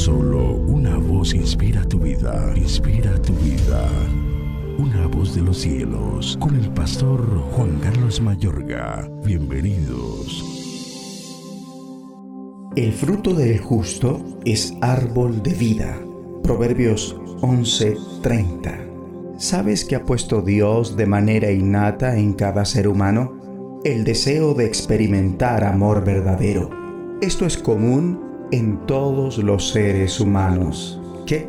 Solo una voz inspira tu vida, inspira tu vida. Una voz de los cielos, con el pastor Juan Carlos Mayorga. Bienvenidos. El fruto del justo es árbol de vida. Proverbios 11:30. ¿Sabes que ha puesto Dios de manera innata en cada ser humano? El deseo de experimentar amor verdadero. Esto es común en todos los seres humanos. ¿Qué?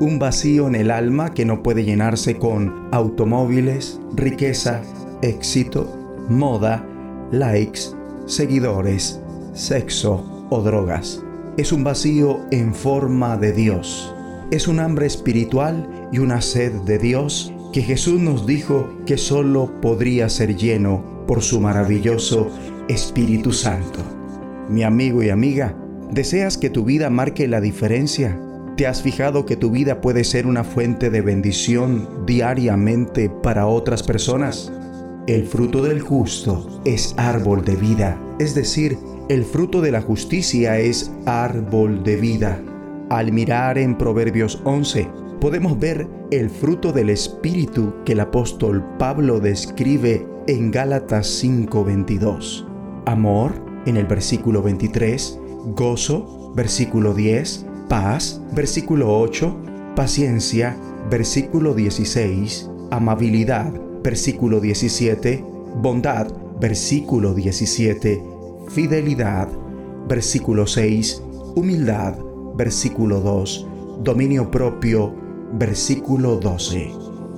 Un vacío en el alma que no puede llenarse con automóviles, riqueza, éxito, moda, likes, seguidores, sexo o drogas. Es un vacío en forma de Dios. Es un hambre espiritual y una sed de Dios que Jesús nos dijo que solo podría ser lleno por su maravilloso Espíritu Santo. Mi amigo y amiga, ¿Deseas que tu vida marque la diferencia? ¿Te has fijado que tu vida puede ser una fuente de bendición diariamente para otras personas? El fruto del justo es árbol de vida, es decir, el fruto de la justicia es árbol de vida. Al mirar en Proverbios 11, podemos ver el fruto del Espíritu que el apóstol Pablo describe en Gálatas 5:22. Amor, en el versículo 23, gozo, versículo 10, paz, versículo 8, paciencia, versículo 16, amabilidad, versículo 17, bondad, versículo 17, fidelidad, versículo 6, humildad, versículo 2, dominio propio, versículo 12.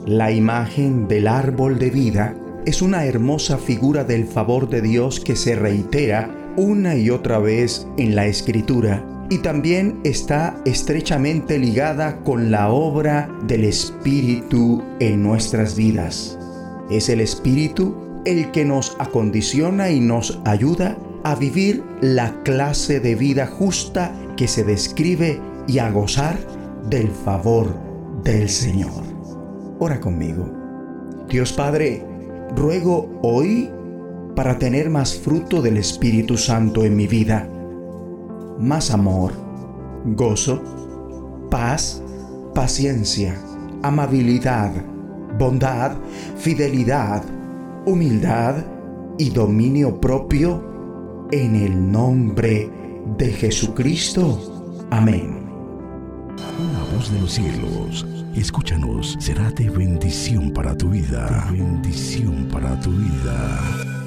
La imagen del árbol de vida es una hermosa figura del favor de Dios que se reitera una y otra vez en la escritura y también está estrechamente ligada con la obra del Espíritu en nuestras vidas. Es el Espíritu el que nos acondiciona y nos ayuda a vivir la clase de vida justa que se describe y a gozar del favor del Señor. Ora conmigo. Dios Padre, ruego hoy para tener más fruto del Espíritu Santo en mi vida. Más amor, gozo, paz, paciencia, amabilidad, bondad, fidelidad, humildad y dominio propio en el nombre de Jesucristo. Amén. De los cielos, escúchanos, será de bendición para tu vida. bendición para tu vida.